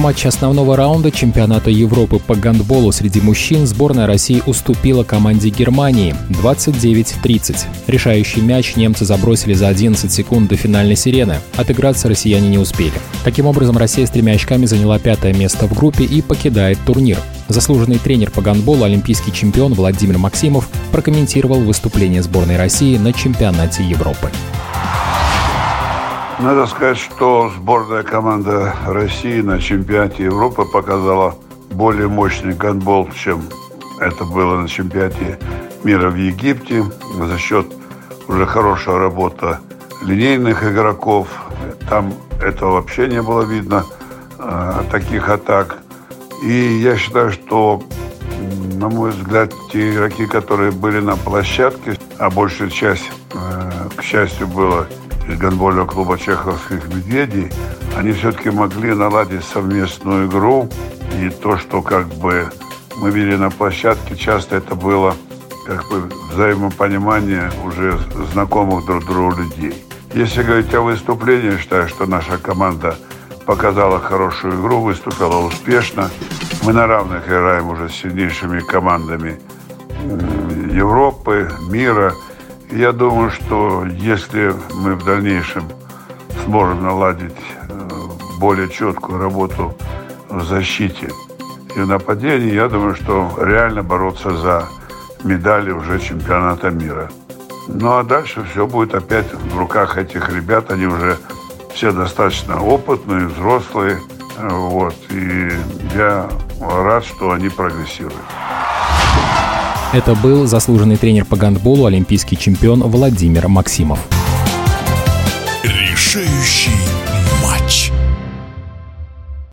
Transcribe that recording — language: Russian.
матче основного раунда чемпионата Европы по гандболу среди мужчин сборная России уступила команде Германии 29-30. Решающий мяч немцы забросили за 11 секунд до финальной сирены. Отыграться россияне не успели. Таким образом, Россия с тремя очками заняла пятое место в группе и покидает турнир. Заслуженный тренер по гандболу, олимпийский чемпион Владимир Максимов прокомментировал выступление сборной России на чемпионате Европы. Надо сказать, что сборная команда России на чемпионате Европы показала более мощный гандбол, чем это было на чемпионате мира в Египте. За счет уже хорошая работа линейных игроков. Там этого вообще не было видно, э, таких атак. И я считаю, что, на мой взгляд, те игроки, которые были на площадке, а большая часть, э, к счастью, было из гандбольного клуба чеховских медведей, они все-таки могли наладить совместную игру. И то, что как бы мы видели на площадке, часто это было как бы взаимопонимание уже знакомых друг другу людей. Если говорить о выступлении, считаю, что наша команда показала хорошую игру, выступила успешно. Мы на равных играем уже с сильнейшими командами Европы, мира – я думаю, что если мы в дальнейшем сможем наладить э, более четкую работу в защите и в нападении, я думаю, что реально бороться за медали уже чемпионата мира. Ну а дальше все будет опять в руках этих ребят. Они уже все достаточно опытные, взрослые. Вот. И я рад, что они прогрессируют. Это был заслуженный тренер по гандболу, олимпийский чемпион Владимир Максимов. Решающий.